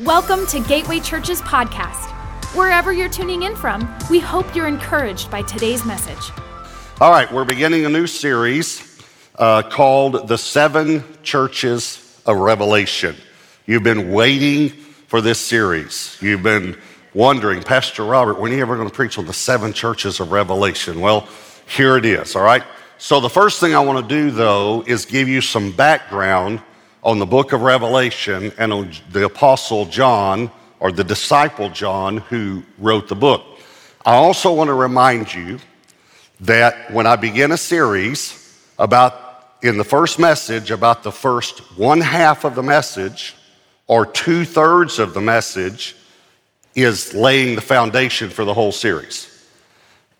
Welcome to Gateway Church's podcast. Wherever you're tuning in from, we hope you're encouraged by today's message. All right, we're beginning a new series uh, called The Seven Churches of Revelation. You've been waiting for this series. You've been wondering, Pastor Robert, when are you ever going to preach on the seven churches of Revelation? Well, here it is, all right? So, the first thing I want to do, though, is give you some background on the book of Revelation and on the Apostle John, or the disciple John, who wrote the book. I also want to remind you that when I begin a series about, in the first message, about the first one half of the message, or two thirds of the message, is laying the foundation for the whole series.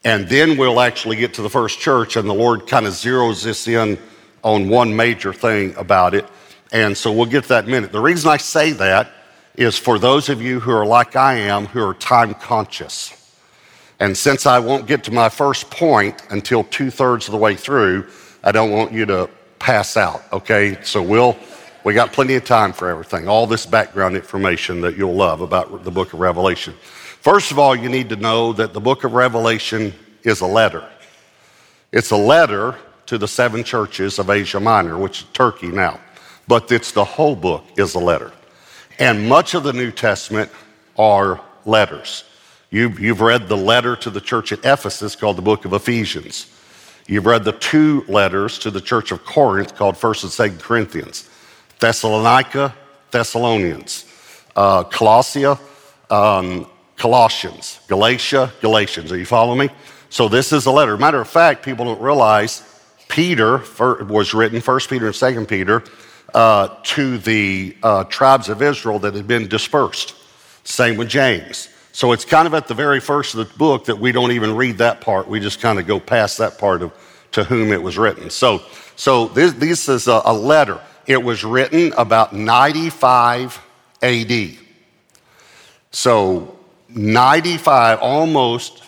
And then we'll actually get to the first church, and the Lord kind of zeroes this in on one major thing about it. And so we'll get to that minute. The reason I say that is for those of you who are like I am, who are time conscious. And since I won't get to my first point until two thirds of the way through, I don't want you to pass out, okay? So we'll, we got plenty of time for everything, all this background information that you'll love about the book of Revelation. First of all, you need to know that the book of Revelation is a letter. It's a letter to the seven churches of Asia Minor, which is Turkey now. But it's the whole book is a letter. And much of the New Testament are letters. You've, you've read the letter to the church at Ephesus called the book of Ephesians. You've read the two letters to the church of Corinth called 1st and 2nd Corinthians. Thessalonica, Thessalonians. Uh, Colossia, um, Colossians, Galatia, Galatians. Are you following me? So this is a letter. Matter of fact, people don't realize Peter was written, First Peter and Second Peter, uh, to the uh, tribes of Israel that had been dispersed. Same with James. So it's kind of at the very first of the book that we don't even read that part. We just kind of go past that part of to whom it was written. So, so this, this is a, a letter. It was written about 95 AD. So 95, almost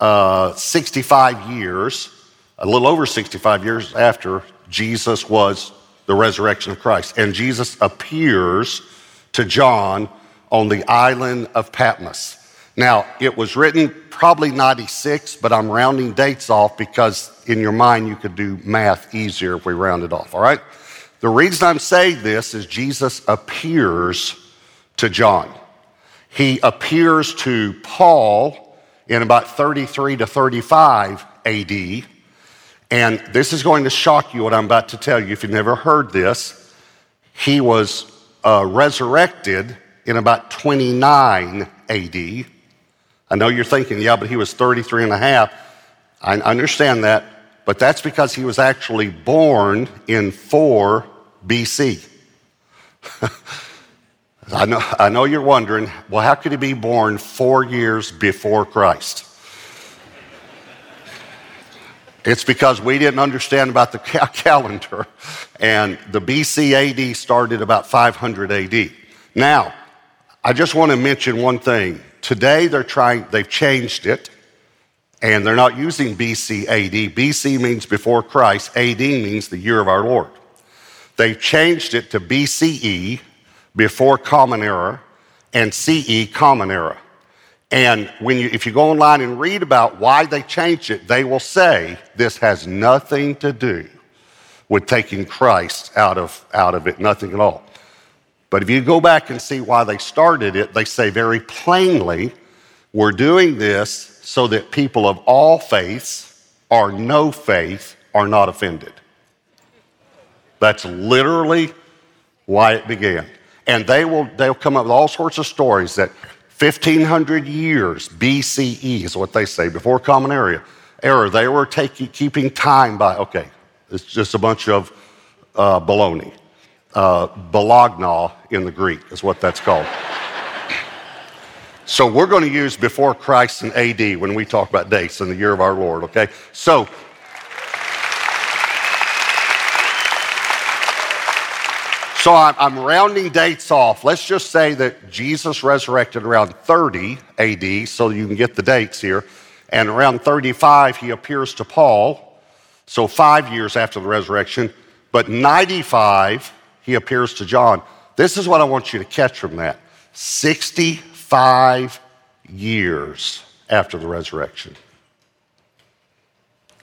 uh, 65 years, a little over 65 years after Jesus was the resurrection of Christ. And Jesus appears to John on the island of Patmos. Now, it was written probably 96, but I'm rounding dates off because in your mind you could do math easier if we round it off, all right? The reason I'm saying this is Jesus appears to John. He appears to Paul in about 33 to 35 AD. And this is going to shock you what I'm about to tell you if you've never heard this. He was uh, resurrected in about 29 AD. I know you're thinking, yeah, but he was 33 and a half. I understand that, but that's because he was actually born in 4 BC. I know, I know you're wondering, well, how could he be born four years before Christ? It's because we didn't understand about the calendar, and the BC AD started about 500 AD. Now, I just want to mention one thing. Today, they're trying, they've changed it, and they're not using BC AD. BC means before Christ, AD means the year of our Lord. They've changed it to BCE, before Common Era, and CE Common Era. And when you, if you go online and read about why they changed it, they will say this has nothing to do with taking Christ out of, out of it, nothing at all. But if you go back and see why they started it, they say very plainly, we're doing this so that people of all faiths or no faith are not offended. That's literally why it began. And they will they'll come up with all sorts of stories that 1500 years BCE is what they say, before Common Era, era they were taking, keeping time by, okay, it's just a bunch of uh, baloney. Uh, in the Greek is what that's called. so we're going to use before Christ and AD when we talk about dates in the year of our Lord, okay? So So I'm, rounding dates off. Let's just say that Jesus resurrected around 30 AD, so you can get the dates here. And around 35, he appears to Paul, so five years after the resurrection. But 95, he appears to John. This is what I want you to catch from that. 65 years after the resurrection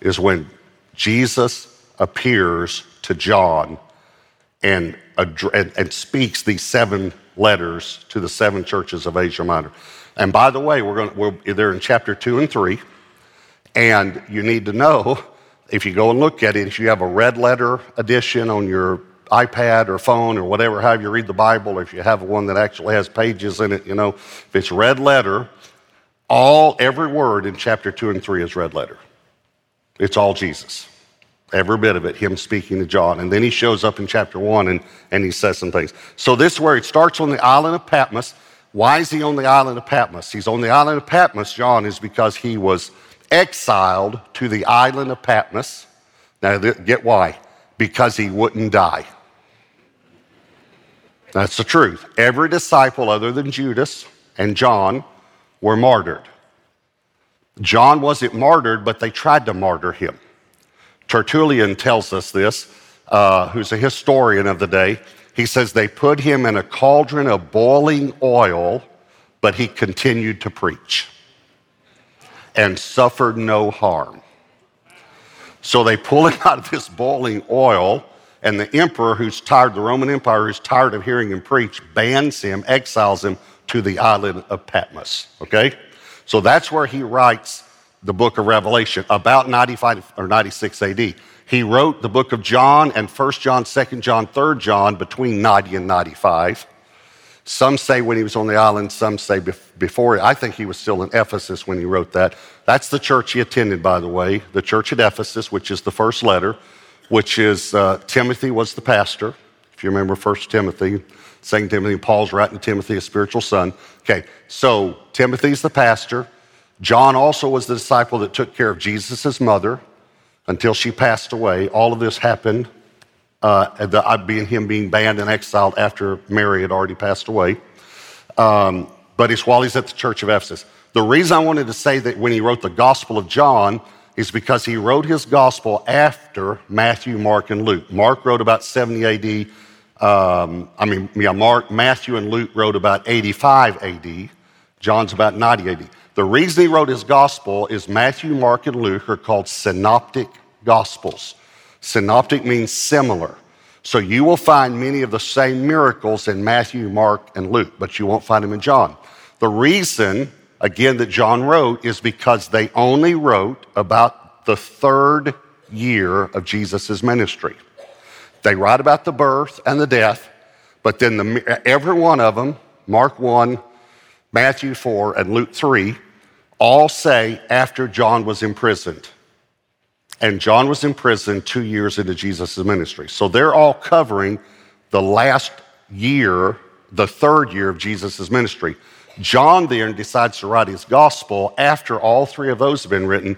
is when Jesus appears to John and, and, and, speaks these seven letters to the seven churches of Asia Minor. And by the way, we're going we're, they're in chapter two and three. And you need to know if you go and look at it, if you have a red letter edition on your iPad or phone or whatever, however you read the Bible, if you have one that actually has pages in it, you know, if it's red letter, all, every word in chapter two and three is red letter. It's all Jesus. Every bit of it, him speaking to John. And then he shows up in chapter one and, and he says some things. So this is where it starts on the island of Patmos. Why is he on the island of Patmos? He's on the island of Patmos, John, is because he was exiled to the island of Patmos. Now, get why? Because he wouldn't die. That's the truth. Every disciple other than Judas and John were martyred. John wasn't martyred, but they tried to martyr him. Tertullian tells us this, uh, who's a historian of the day. He says they put him in a cauldron of boiling oil, but he continued to preach and suffered no harm. So they pull him out of this boiling oil and the emperor, who's tired, the Roman Empire, who's tired of hearing him preach, bans him, exiles him to the island of Patmos. Okay? So that's where he writes the book of Revelation, about 95 or 96 AD. He wrote the book of John and 1 John, 2 John, 3 John between 90 and 95. Some say when he was on the island, some say before. I think he was still in Ephesus when he wrote that. That's the church he attended, by the way, the church at Ephesus, which is the first letter which is uh, Timothy was the pastor. If you remember 1 Timothy, 2 Timothy, Paul's writing to Timothy, a spiritual son. Okay, so Timothy's the pastor. John also was the disciple that took care of Jesus' mother until she passed away. All of this happened, uh, the, being him being banned and exiled after Mary had already passed away. Um, but it's while he's at the church of Ephesus. The reason I wanted to say that when he wrote the Gospel of John is because he wrote his gospel after Matthew, Mark, and Luke. Mark wrote about 70 AD. Um, I mean, yeah, Mark, Matthew, and Luke wrote about 85 AD. John's about 90 AD. The reason he wrote his gospel is Matthew, Mark, and Luke are called synoptic gospels. Synoptic means similar. So you will find many of the same miracles in Matthew, Mark, and Luke, but you won't find them in John. The reason again, that John wrote is because they only wrote about the third year of Jesus' ministry. They write about the birth and the death, but then the, every one of them, Mark 1, Matthew 4, and Luke 3, all say after John was imprisoned. And John was imprisoned two years into Jesus' ministry. So they're all covering the last year, the third year of Jesus' ministry. John then decides to write his gospel after all three of those have been written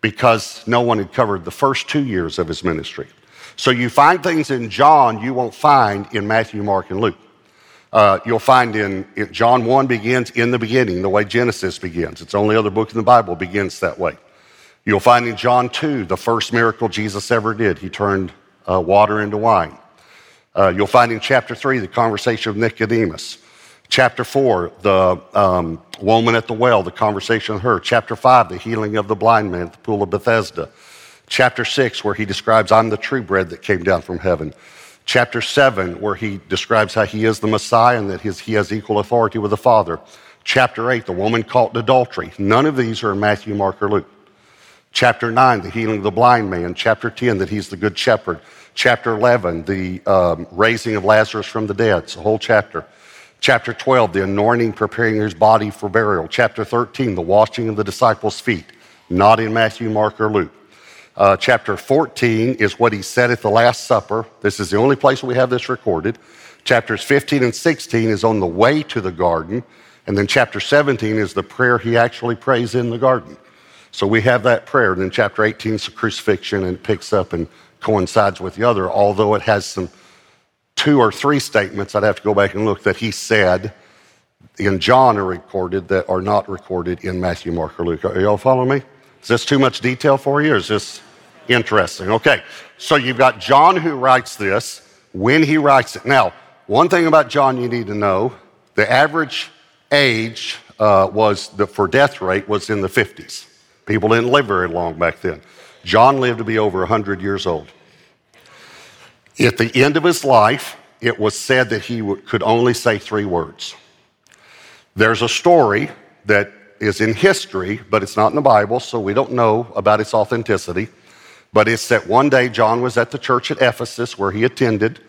because no one had covered the first two years of his ministry. So you find things in John you won't find in Matthew, Mark, and Luke. Uh, you'll find in, in John 1 begins in the beginning, the way Genesis begins. It's the only other book in the Bible begins that way. You'll find in John 2 the first miracle Jesus ever did. He turned uh, water into wine. Uh, you'll find in chapter 3 the conversation of Nicodemus. Chapter 4, the um, woman at the well, the conversation with her. Chapter 5, the healing of the blind man at the pool of Bethesda. Chapter 6, where he describes, I'm the true bread that came down from heaven. Chapter 7, where he describes how he is the Messiah and that his, he has equal authority with the Father. Chapter 8, the woman caught in adultery. None of these are in Matthew, Mark, or Luke. Chapter 9, the healing of the blind man. Chapter 10, that he's the good shepherd. Chapter 11, the um, raising of Lazarus from the dead. It's a whole chapter. Chapter 12, the anointing, preparing his body for burial. Chapter 13, the washing of the disciples' feet, not in Matthew, Mark, or Luke. Uh, chapter 14 is what he said at the Last Supper. This is the only place we have this recorded. Chapters 15 and 16 is on the way to the garden. And then chapter 17 is the prayer he actually prays in the garden. So we have that prayer. And then chapter 18 is the crucifixion and picks up and coincides with the other, although it has some two or three statements, I'd have to go back and look, that he said in John are recorded that are not recorded in Matthew, Mark, or Luke. Are y'all following me? Is this too much detail for you, or is this interesting? Okay, so you've got John who writes this, when he writes it. Now, one thing about John you need to know the average age uh, was the, for death rate was in the 50s. People didn't live very long back then. John lived to be over 100 years old. At the end of his life, it was said that he w- could only say three words. There's a story that is in history, but it's not in the Bible, so we don't know about its authenticity. But it's that one day John was at the church at Ephesus where he attended,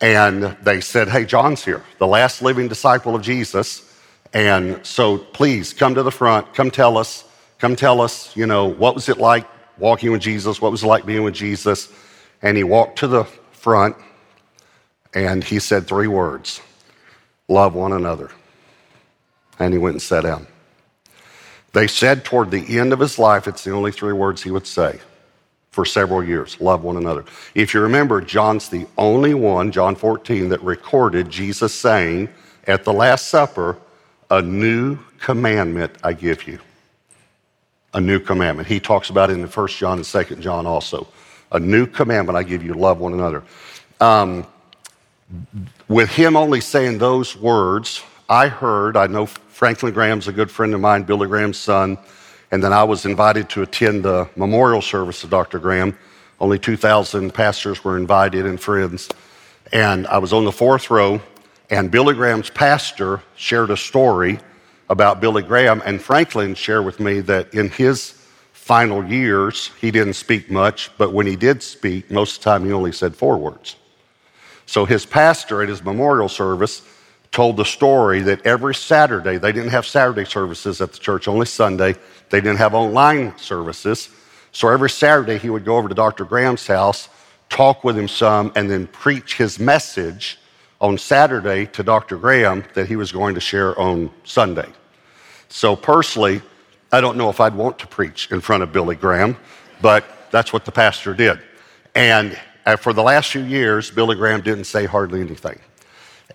and they said, Hey, John's here, the last living disciple of Jesus. And so please come to the front, come tell us, come tell us, you know, what was it like walking with Jesus? What was it like being with Jesus? And he walked to the front and he said three words love one another. And he went and sat down. They said toward the end of his life, it's the only three words he would say for several years love one another. If you remember, John's the only one, John 14, that recorded Jesus saying at the Last Supper, A new commandment I give you. A new commandment. He talks about it in the First John and Second John also. A new commandment I give you love one another. Um, with him only saying those words, I heard, I know Franklin Graham's a good friend of mine, Billy Graham's son. And then I was invited to attend the memorial service of Dr. Graham. Only 2,000 pastors were invited and friends. And I was on the fourth row, and Billy Graham's pastor shared a story about Billy Graham. And Franklin shared with me that in his final years, he didn't speak much, but when he did speak, most of the time he only said four words. So his pastor at his memorial service told the story that every Saturday, they didn't have Saturday services at the church, only Sunday. They didn't have online services. So every Saturday, he would go over to Dr. Graham's house, talk with him some, and then preach his message on Saturday to Dr. Graham that he was going to share on Sunday. So personally, I don't know if I'd want to preach in front of Billy Graham, but that's what the pastor did. And uh, for the last few years, Billy Graham didn't say hardly anything.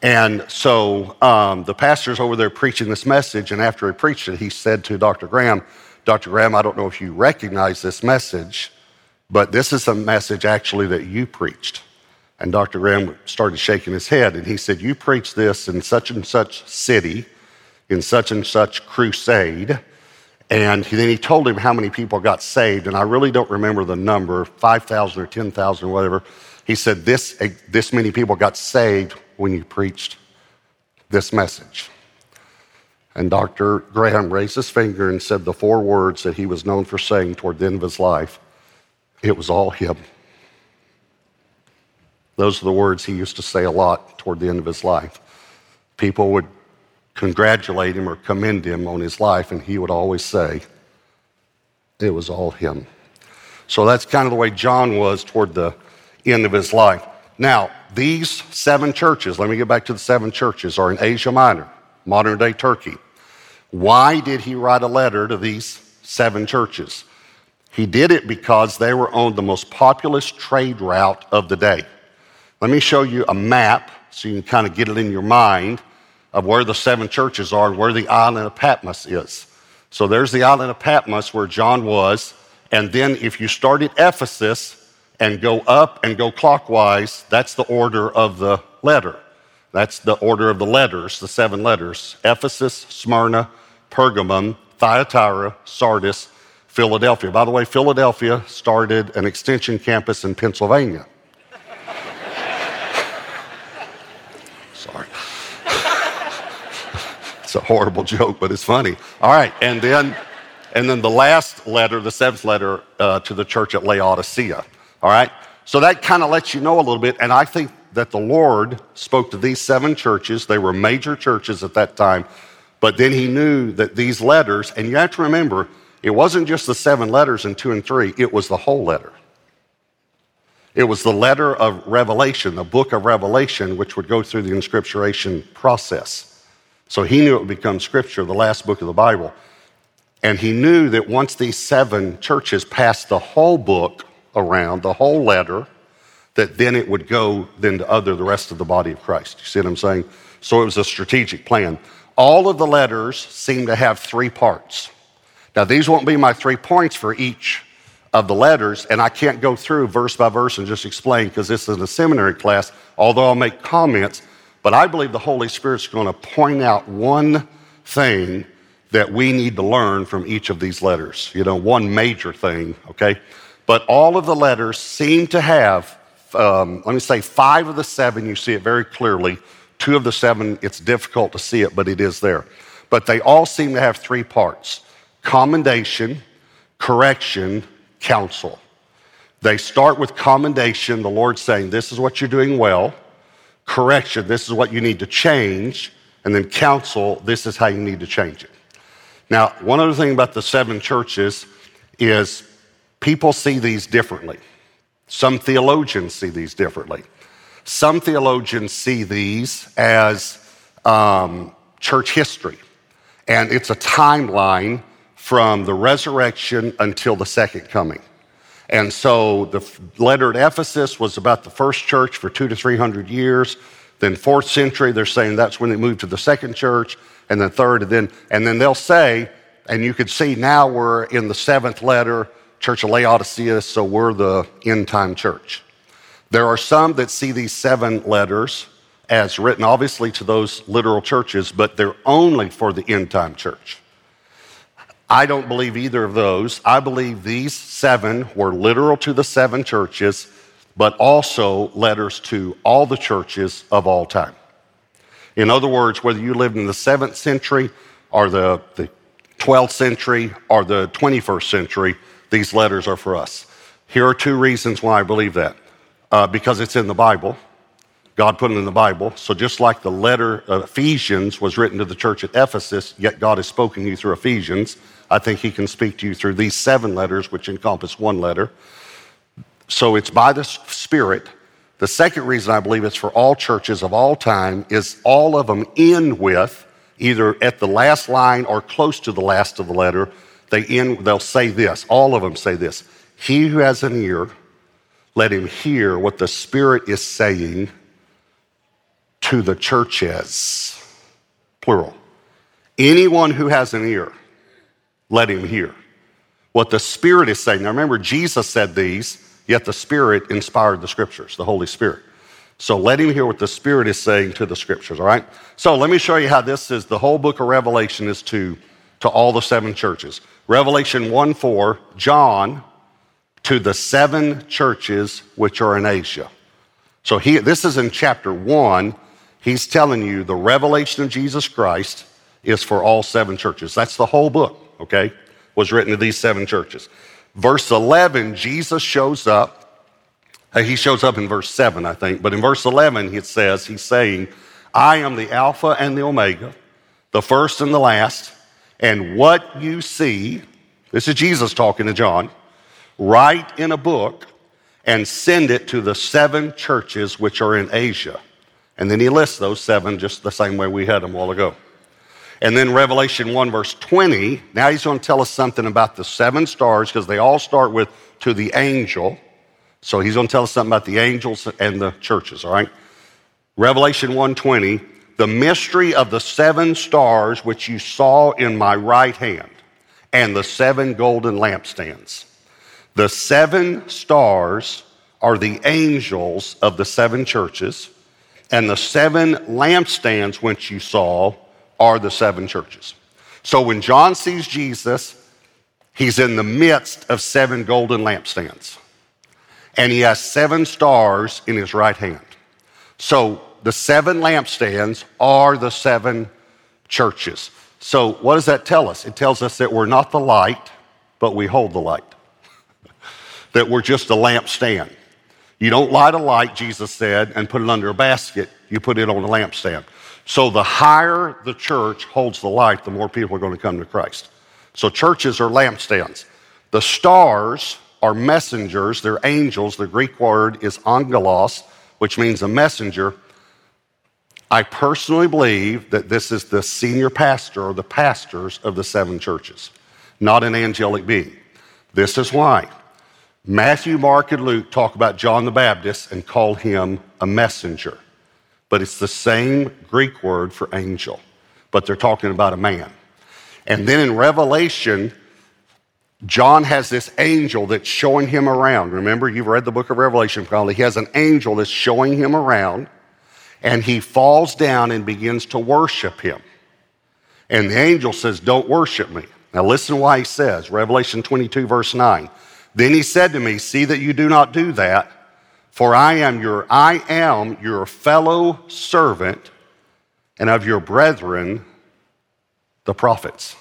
And so um, the pastor's over there preaching this message, and after he preached it, he said to Dr. Graham, Dr. Graham, I don't know if you recognize this message, but this is a message actually that you preached. And Dr. Graham started shaking his head, and he said, You preached this in such and such city, in such and such crusade. And then he told him how many people got saved, and I really don't remember the number 5,000 or 10,000 or whatever. He said, this, this many people got saved when you preached this message. And Dr. Graham raised his finger and said the four words that he was known for saying toward the end of his life. It was all him. Those are the words he used to say a lot toward the end of his life. People would congratulate him or commend him on his life, and he would always say, It was all him. So that's kind of the way John was toward the end of his life. Now, these seven churches, let me get back to the seven churches, are in Asia Minor, modern day Turkey. Why did he write a letter to these seven churches? He did it because they were on the most populous trade route of the day. Let me show you a map so you can kind of get it in your mind of where the seven churches are and where the island of Patmos is. So there's the island of Patmos where John was. And then if you start at Ephesus, and go up and go clockwise, that's the order of the letter. That's the order of the letters, the seven letters Ephesus, Smyrna, Pergamum, Thyatira, Sardis, Philadelphia. By the way, Philadelphia started an extension campus in Pennsylvania. Sorry. it's a horrible joke, but it's funny. All right, and then, and then the last letter, the seventh letter uh, to the church at Laodicea. All right? So that kind of lets you know a little bit. And I think that the Lord spoke to these seven churches. They were major churches at that time. But then he knew that these letters, and you have to remember, it wasn't just the seven letters in two and three, it was the whole letter. It was the letter of Revelation, the book of Revelation, which would go through the inscripturation process. So he knew it would become scripture, the last book of the Bible. And he knew that once these seven churches passed the whole book around the whole letter that then it would go then to other the rest of the body of Christ. You see what I'm saying? So it was a strategic plan. All of the letters seem to have three parts. Now these won't be my three points for each of the letters, and I can't go through verse by verse and just explain because this is a seminary class, although I'll make comments. But I believe the Holy Spirit's going to point out one thing that we need to learn from each of these letters. You know, one major thing, okay? But all of the letters seem to have, um, let me say, five of the seven, you see it very clearly. Two of the seven, it's difficult to see it, but it is there. But they all seem to have three parts commendation, correction, counsel. They start with commendation, the Lord saying, This is what you're doing well. Correction, this is what you need to change. And then counsel, this is how you need to change it. Now, one other thing about the seven churches is people see these differently. Some theologians see these differently. Some theologians see these as um, church history, and it's a timeline from the resurrection until the second coming. And so the letter at Ephesus was about the first church for two to three hundred years. Then fourth century, they're saying that's when they moved to the second church, and then third, and then and then they'll say, and you can see now we're in the seventh letter, Church of Laodicea, so we're the end time church. There are some that see these seven letters as written, obviously, to those literal churches, but they're only for the end time church. I don't believe either of those. I believe these seven were literal to the seven churches, but also letters to all the churches of all time. In other words, whether you lived in the seventh century or the, the 12th century or the 21st century, these letters are for us. Here are two reasons why I believe that. Uh, because it's in the Bible. God put it in the Bible. So just like the letter of Ephesians was written to the church at Ephesus, yet God has spoken to you through Ephesians, I think he can speak to you through these seven letters, which encompass one letter. So it's by the Spirit. The second reason I believe it's for all churches of all time is all of them end with, either at the last line or close to the last of the letter, they end, they'll say this. All of them say this. He who has an ear, let him hear what the Spirit is saying to the churches. Plural. Anyone who has an ear, let him hear what the Spirit is saying. Now remember, Jesus said these, yet the Spirit inspired the scriptures, the Holy Spirit. So let him hear what the Spirit is saying to the scriptures, all right? So let me show you how this is. The whole book of Revelation is to, to all the seven churches. Revelation 1 4, John to the seven churches which are in Asia. So he, this is in chapter 1. He's telling you the revelation of Jesus Christ is for all seven churches. That's the whole book, okay? Was written to these seven churches. Verse 11, Jesus shows up. He shows up in verse 7, I think. But in verse 11, it says, He's saying, I am the Alpha and the Omega, the first and the last. And what you see, this is Jesus talking to John, write in a book and send it to the seven churches which are in Asia. And then he lists those seven just the same way we had them a while ago. And then Revelation 1, verse 20, now he's going to tell us something about the seven stars because they all start with to the angel. So he's going to tell us something about the angels and the churches, all right? Revelation 1:20, the mystery of the seven stars which you saw in my right hand and the seven golden lampstands. The seven stars are the angels of the seven churches, and the seven lampstands which you saw are the seven churches. So when John sees Jesus, he's in the midst of seven golden lampstands, and he has seven stars in his right hand. So the seven lampstands are the seven churches. So, what does that tell us? It tells us that we're not the light, but we hold the light. that we're just a lampstand. You don't light a light, Jesus said, and put it under a basket. You put it on a lampstand. So, the higher the church holds the light, the more people are going to come to Christ. So, churches are lampstands. The stars are messengers, they're angels. The Greek word is angelos, which means a messenger. I personally believe that this is the senior pastor or the pastors of the seven churches, not an angelic being. This is why. Matthew, Mark, and Luke talk about John the Baptist and call him a messenger. But it's the same Greek word for angel, but they're talking about a man. And then in Revelation, John has this angel that's showing him around. Remember, you've read the book of Revelation probably. He has an angel that's showing him around and he falls down and begins to worship him. And the angel says, Don't worship me. Now listen to why he says, Revelation 22, verse 9. Then he said to me, See that you do not do that, for I am your I am your fellow servant and of your brethren, the prophets.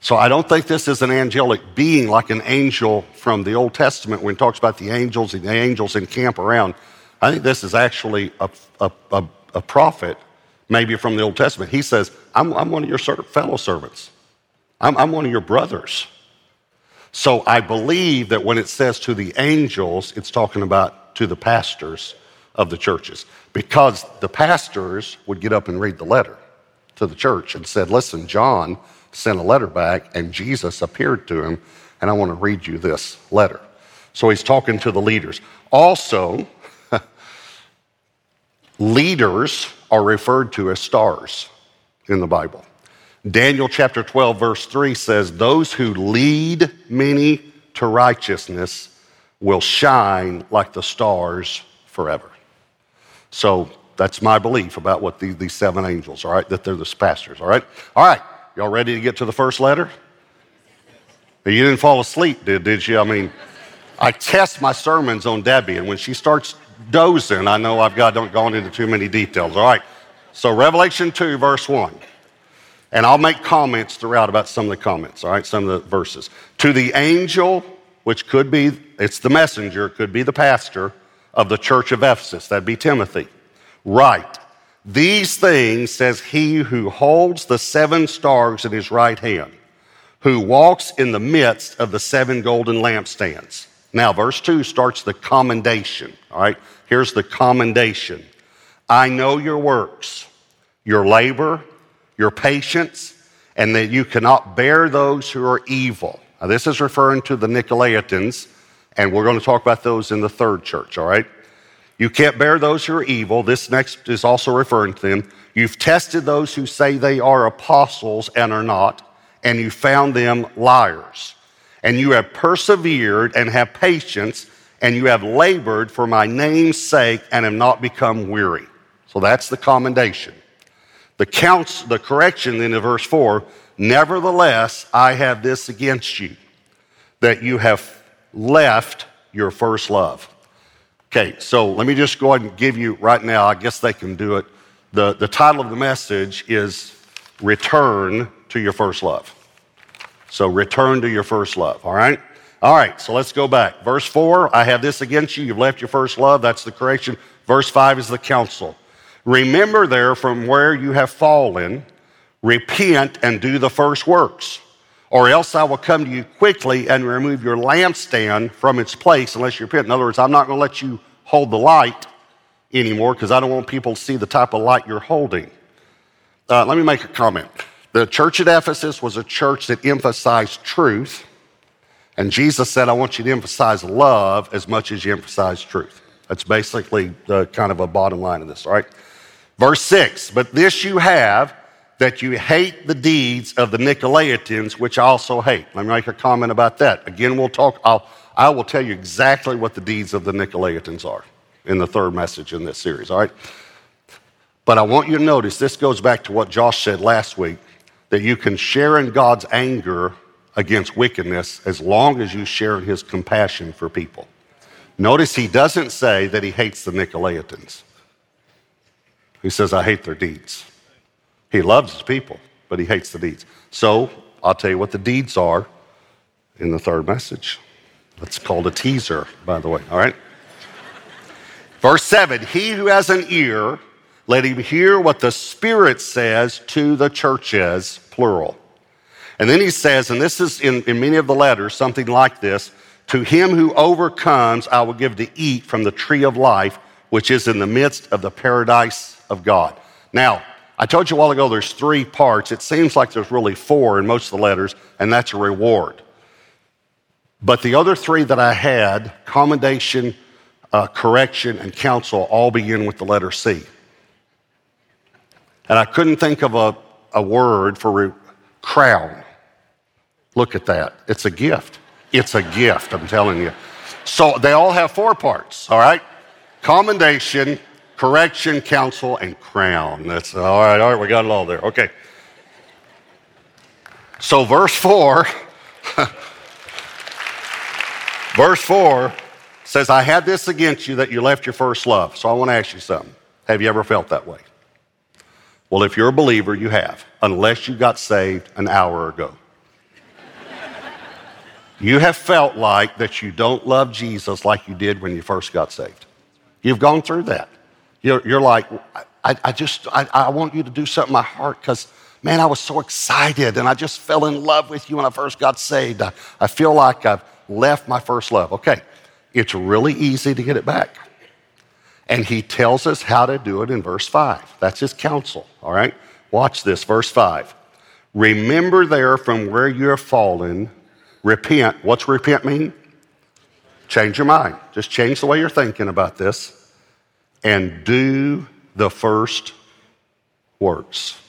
So I don't think this is an angelic being like an angel from the Old Testament when it talks about the angels and the angels encamp around. I think this is actually a, a, a, a prophet, maybe from the Old Testament. He says, I'm, I'm one of your fellow servants, I'm, I'm one of your brothers. So I believe that when it says to the angels, it's talking about to the pastors of the churches because the pastors would get up and read the letter to the church and said, Listen, John sent a letter back and Jesus appeared to him, and I want to read you this letter. So he's talking to the leaders. Also, leaders are referred to as stars in the Bible. Daniel chapter 12, verse 3 says, Those who lead many to righteousness will shine like the stars forever. So that's my belief about what these, these seven angels, all right, that they're the pastors, all right? All right, y'all ready to get to the first letter? You didn't fall asleep, did, did you? I mean, I test my sermons on Debbie, and when she starts dozing, I know I've got, don't go into too many details, all right? So, Revelation 2, verse 1. And I'll make comments throughout about some of the comments, all right, some of the verses. To the angel, which could be, it's the messenger, could be the pastor of the church of Ephesus, that'd be Timothy. Right. These things says he who holds the seven stars in his right hand, who walks in the midst of the seven golden lampstands. Now, verse 2 starts the commendation. All right, here's the commendation. I know your works, your labor, your patience, and that you cannot bear those who are evil. Now, this is referring to the Nicolaitans, and we're going to talk about those in the third church, all right? You can't bear those who are evil. This next is also referring to them. You've tested those who say they are apostles and are not, and you found them liars. And you have persevered and have patience, and you have labored for my name's sake and have not become weary. So that's the commendation. The counts, the correction in verse 4 Nevertheless, I have this against you, that you have left your first love. Okay, so let me just go ahead and give you right now, I guess they can do it. The, the title of the message is Return to Your First Love. So, return to your first love, all right? All right, so let's go back. Verse 4 I have this against you. You've left your first love. That's the correction. Verse 5 is the counsel. Remember there from where you have fallen, repent and do the first works or else I will come to you quickly and remove your lampstand from its place unless you repent. In other words, I'm not going to let you hold the light anymore because I don't want people to see the type of light you're holding. Uh, let me make a comment. The church at Ephesus was a church that emphasized truth, and Jesus said, I want you to emphasize love as much as you emphasize truth. That's basically the kind of a bottom line of this, all right? Verse 6 But this you have that you hate the deeds of the Nicolaitans, which I also hate. Let me make a comment about that. Again, we'll talk, I'll, I will tell you exactly what the deeds of the Nicolaitans are in the third message in this series, all right? But I want you to notice this goes back to what Josh said last week that you can share in God's anger against wickedness as long as you share his compassion for people. Notice he doesn't say that he hates the Nicolaitans. He says, I hate their deeds. He loves his people, but he hates the deeds. So I'll tell you what the deeds are in the third message. That's called a teaser, by the way, all right? Verse 7 He who has an ear, let him hear what the Spirit says to the churches, plural. And then he says, and this is in, in many of the letters, something like this To him who overcomes, I will give to eat from the tree of life, which is in the midst of the paradise of God. Now, I told you a while ago there's three parts. It seems like there's really four in most of the letters, and that's a reward. But the other three that I had, commendation, uh, correction, and counsel, all begin with the letter C. And I couldn't think of a, a word for re- crown. Look at that. It's a gift. It's a gift, I'm telling you. So they all have four parts, all right? Commendation, correction, counsel, and crown. That's all right, all right, we got it all there. Okay. So, verse 4, verse 4 says, I had this against you that you left your first love. So, I want to ask you something. Have you ever felt that way? Well, if you're a believer, you have, unless you got saved an hour ago. You have felt like that you don't love Jesus like you did when you first got saved. You've gone through that. You're, you're like, I, I just, I, I want you to do something in my heart because, man, I was so excited and I just fell in love with you when I first got saved. I, I feel like I've left my first love. Okay, it's really easy to get it back. And he tells us how to do it in verse 5. That's his counsel, all right? Watch this, verse 5. Remember there from where you have fallen, repent. What's repent mean? Change your mind. Just change the way you're thinking about this and do the first works.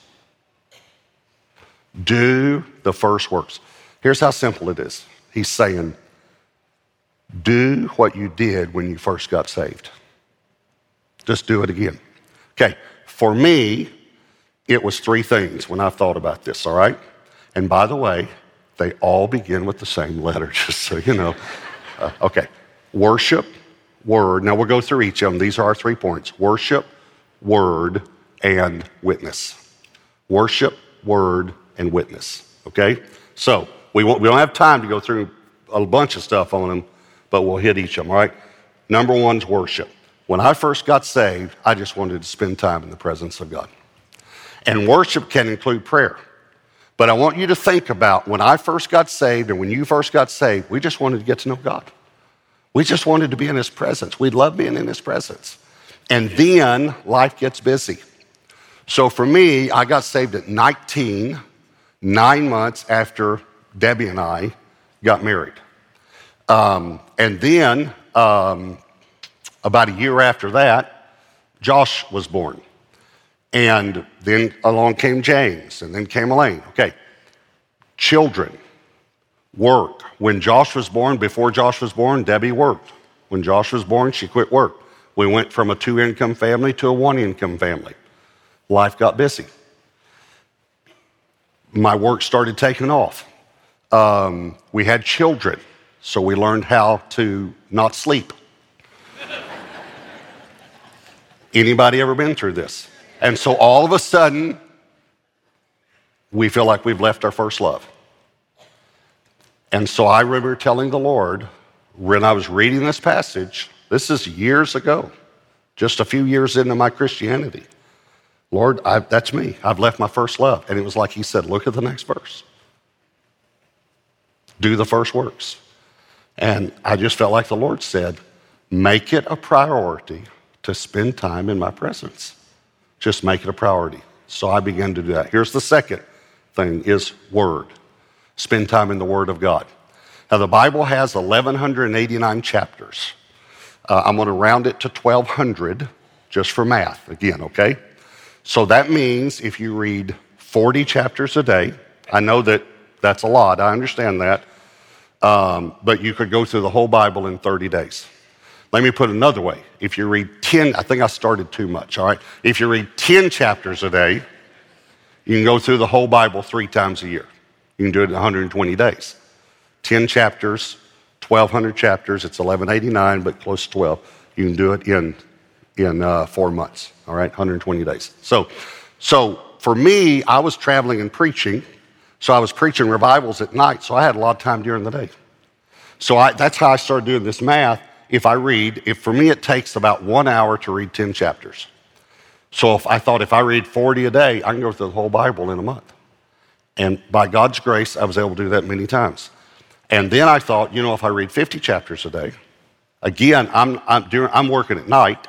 Do the first works. Here's how simple it is He's saying, do what you did when you first got saved. Just do it again. Okay, for me, it was three things when I thought about this, all right? And by the way, they all begin with the same letter, just so you know. Uh, okay, worship, word. Now we'll go through each of them. These are our three points worship, word, and witness. Worship, word, and witness. Okay? So we, won't, we don't have time to go through a bunch of stuff on them, but we'll hit each of them, all right? Number one's worship. When I first got saved, I just wanted to spend time in the presence of God. And worship can include prayer. But I want you to think about when I first got saved and when you first got saved, we just wanted to get to know God. We just wanted to be in His presence. We love being in His presence. And then life gets busy. So for me, I got saved at 19, nine months after Debbie and I got married. Um, and then um, about a year after that, Josh was born. And then along came James, and then came Elaine. Okay, children, work. When Josh was born, before Josh was born, Debbie worked. When Josh was born, she quit work. We went from a two income family to a one income family. Life got busy. My work started taking off. Um, we had children, so we learned how to not sleep. Anybody ever been through this? And so all of a sudden, we feel like we've left our first love. And so I remember telling the Lord when I was reading this passage, this is years ago, just a few years into my Christianity. Lord, I, that's me. I've left my first love. And it was like He said, look at the next verse. Do the first works. And I just felt like the Lord said, make it a priority to spend time in my presence. Just make it a priority. So I began to do that. Here's the second thing is word. Spend time in the word of God. Now the Bible has 1189 chapters. Uh, I'm going to round it to 1200 just for math again, okay? So that means if you read 40 chapters a day, I know that that's a lot, I understand that, um, but you could go through the whole Bible in 30 days. Let me put it another way. If you read 10, I think I started too much, all right? If you read 10 chapters a day, you can go through the whole Bible three times a year. You can do it in 120 days. 10 chapters, 1,200 chapters, it's 1189, but close to 12. You can do it in, in uh, four months, all right? 120 days. So, so for me, I was traveling and preaching, so I was preaching revivals at night, so I had a lot of time during the day. So I, that's how I started doing this math if I read, if for me it takes about one hour to read 10 chapters. So if I thought if I read 40 a day, I can go through the whole Bible in a month. And by God's grace, I was able to do that many times. And then I thought, you know, if I read 50 chapters a day, again, I'm, I'm, during, I'm working at night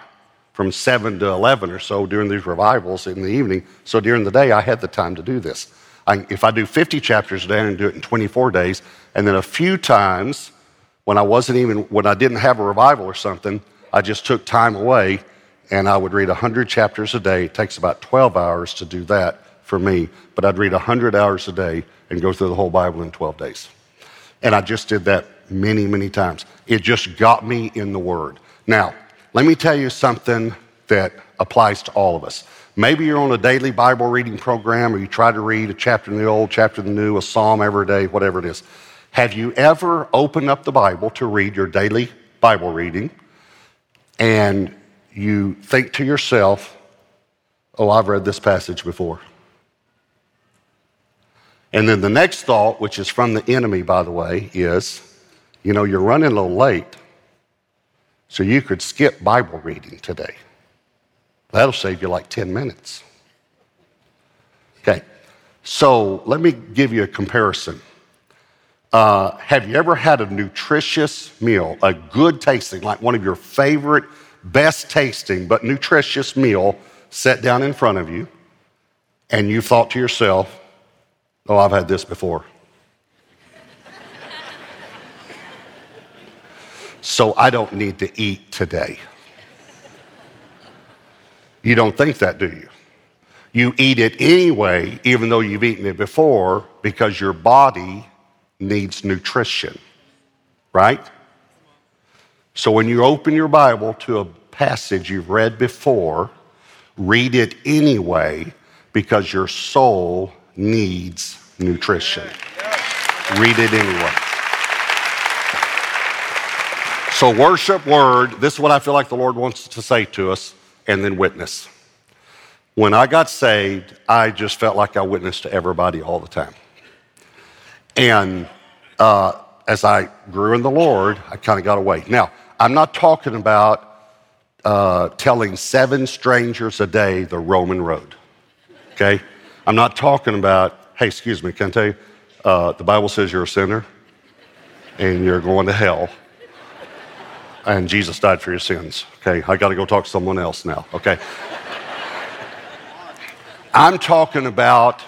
from 7 to 11 or so during these revivals in the evening. So during the day, I had the time to do this. I, if I do 50 chapters a day, can do it in 24 days. And then a few times, when I wasn't even, when I didn't have a revival or something, I just took time away and I would read 100 chapters a day. It takes about 12 hours to do that for me, but I'd read 100 hours a day and go through the whole Bible in 12 days. And I just did that many, many times. It just got me in the Word. Now, let me tell you something that applies to all of us. Maybe you're on a daily Bible reading program or you try to read a chapter in the old, chapter in the new, a psalm every day, whatever it is. Have you ever opened up the Bible to read your daily Bible reading and you think to yourself, oh, I've read this passage before? And then the next thought, which is from the enemy, by the way, is you know, you're running a little late, so you could skip Bible reading today. That'll save you like 10 minutes. Okay, so let me give you a comparison. Uh, have you ever had a nutritious meal, a good tasting, like one of your favorite, best tasting, but nutritious meal set down in front of you, and you thought to yourself, oh, I've had this before? so I don't need to eat today. You don't think that, do you? You eat it anyway, even though you've eaten it before, because your body needs nutrition, right? So when you open your Bible to a passage you've read before, read it anyway because your soul needs nutrition. Read it anyway. So, worship, word, this is what I feel like the Lord wants to say to us, and then witness. When I got saved, I just felt like I witnessed to everybody all the time. And uh, as I grew in the Lord, I kind of got away. Now, I'm not talking about uh, telling seven strangers a day the Roman road, okay? I'm not talking about, hey, excuse me, can I tell you? Uh, the Bible says you're a sinner and you're going to hell and Jesus died for your sins. Okay, I got to go talk to someone else now. Okay. I'm talking about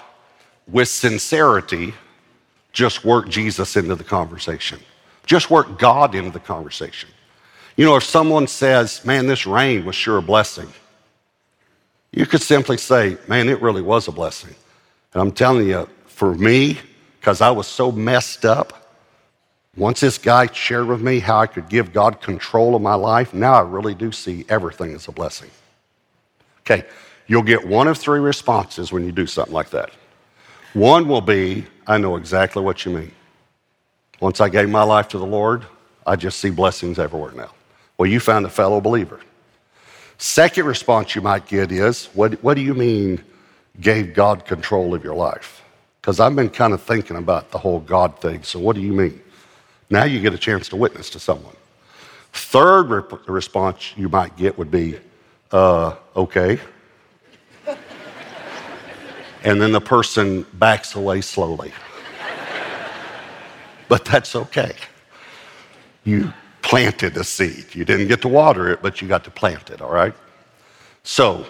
with sincerity, just work Jesus into the conversation. Just work God into the conversation. You know, if someone says, man, this rain was sure a blessing, you could simply say, man, it really was a blessing. And I'm telling you, for me, because I was so messed up, once this guy shared with me how I could give God control of my life, now I really do see everything as a blessing. Okay, you'll get one of three responses when you do something like that. One will be, I know exactly what you mean. Once I gave my life to the Lord, I just see blessings everywhere now. Well, you found a fellow believer. Second response you might get is, what, what do you mean gave God control of your life? Because I've been kind of thinking about the whole God thing. So, what do you mean? Now you get a chance to witness to someone. Third re- response you might get would be, uh, okay. And then the person backs away slowly. but that's okay. You planted a seed. You didn't get to water it, but you got to plant it, all right? So,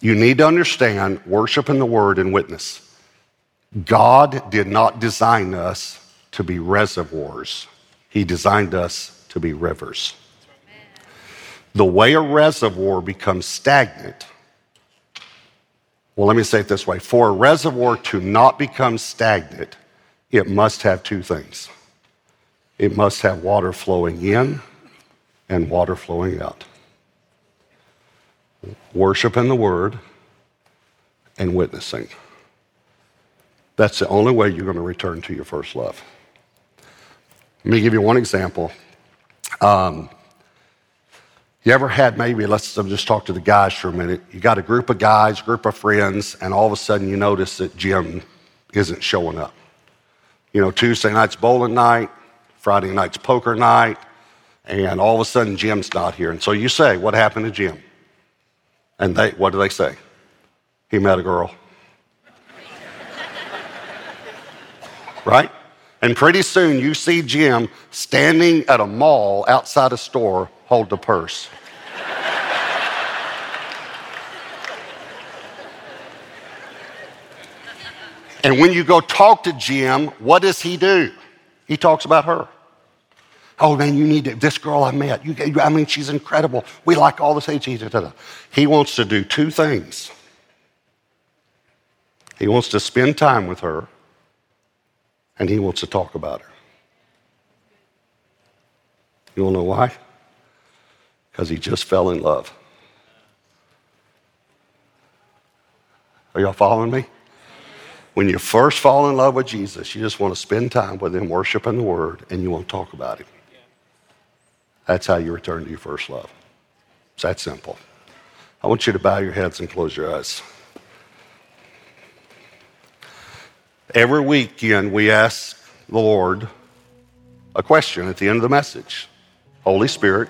you need to understand worship in the word and witness. God did not design us to be reservoirs, He designed us to be rivers. The way a reservoir becomes stagnant, well, let me say it this way for a reservoir to not become stagnant, it must have two things it must have water flowing in and water flowing out. Worship in the Word and witnessing. That's the only way you're going to return to your first love. Let me give you one example. Um, you ever had maybe, let's just talk to the guys for a minute. You got a group of guys, group of friends, and all of a sudden you notice that Jim isn't showing up. You know, Tuesday night's bowling night, Friday night's poker night, and all of a sudden Jim's not here. And so you say, What happened to Jim? And they, what do they say? He met a girl. right? And pretty soon you see Jim standing at a mall outside a store, hold the purse. and when you go talk to Jim, what does he do? He talks about her. Oh man, you need to, this girl I met. You, I mean, she's incredible. We like all the things. He wants to do two things. He wants to spend time with her and he wants to talk about her. You want to know why? Because he just fell in love. Are y'all following me? When you first fall in love with Jesus, you just want to spend time with Him, worshiping the Word, and you won't talk about Him. That's how you return to your first love. It's that simple. I want you to bow your heads and close your eyes. Every weekend, we ask the Lord a question at the end of the message Holy Spirit,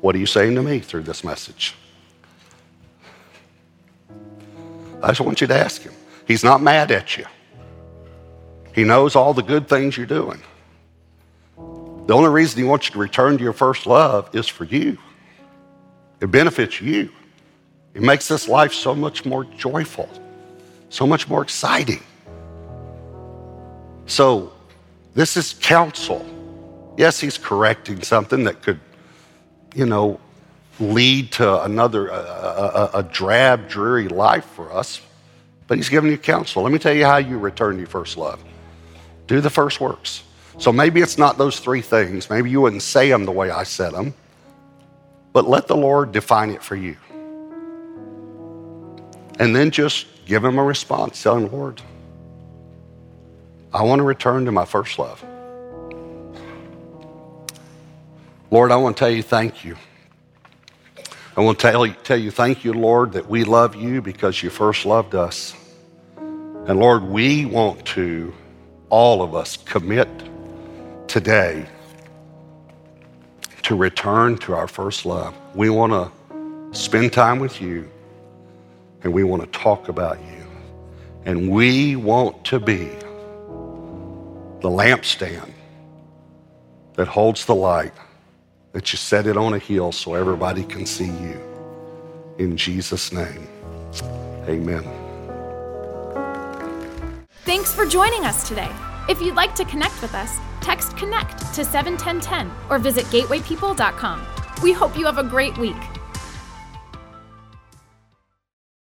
what are you saying to me through this message? I just want you to ask Him. He's not mad at you, He knows all the good things you're doing. The only reason He wants you to return to your first love is for you, it benefits you. It makes this life so much more joyful, so much more exciting. So, this is counsel. Yes, he's correcting something that could, you know, lead to another, a, a, a drab, dreary life for us, but he's giving you counsel. Let me tell you how you return to your first love. Do the first works. So maybe it's not those three things. Maybe you wouldn't say them the way I said them, but let the Lord define it for you. And then just give him a response. Tell him, Lord, I want to return to my first love. Lord, I want to tell you thank you. I want to tell you, tell you thank you, Lord, that we love you because you first loved us. And Lord, we want to, all of us, commit today to return to our first love. We want to spend time with you and we want to talk about you. And we want to be the lampstand that holds the light, that you set it on a hill so everybody can see you. In Jesus' name, amen. Thanks for joining us today. If you'd like to connect with us, text connect to 71010 or visit gatewaypeople.com. We hope you have a great week.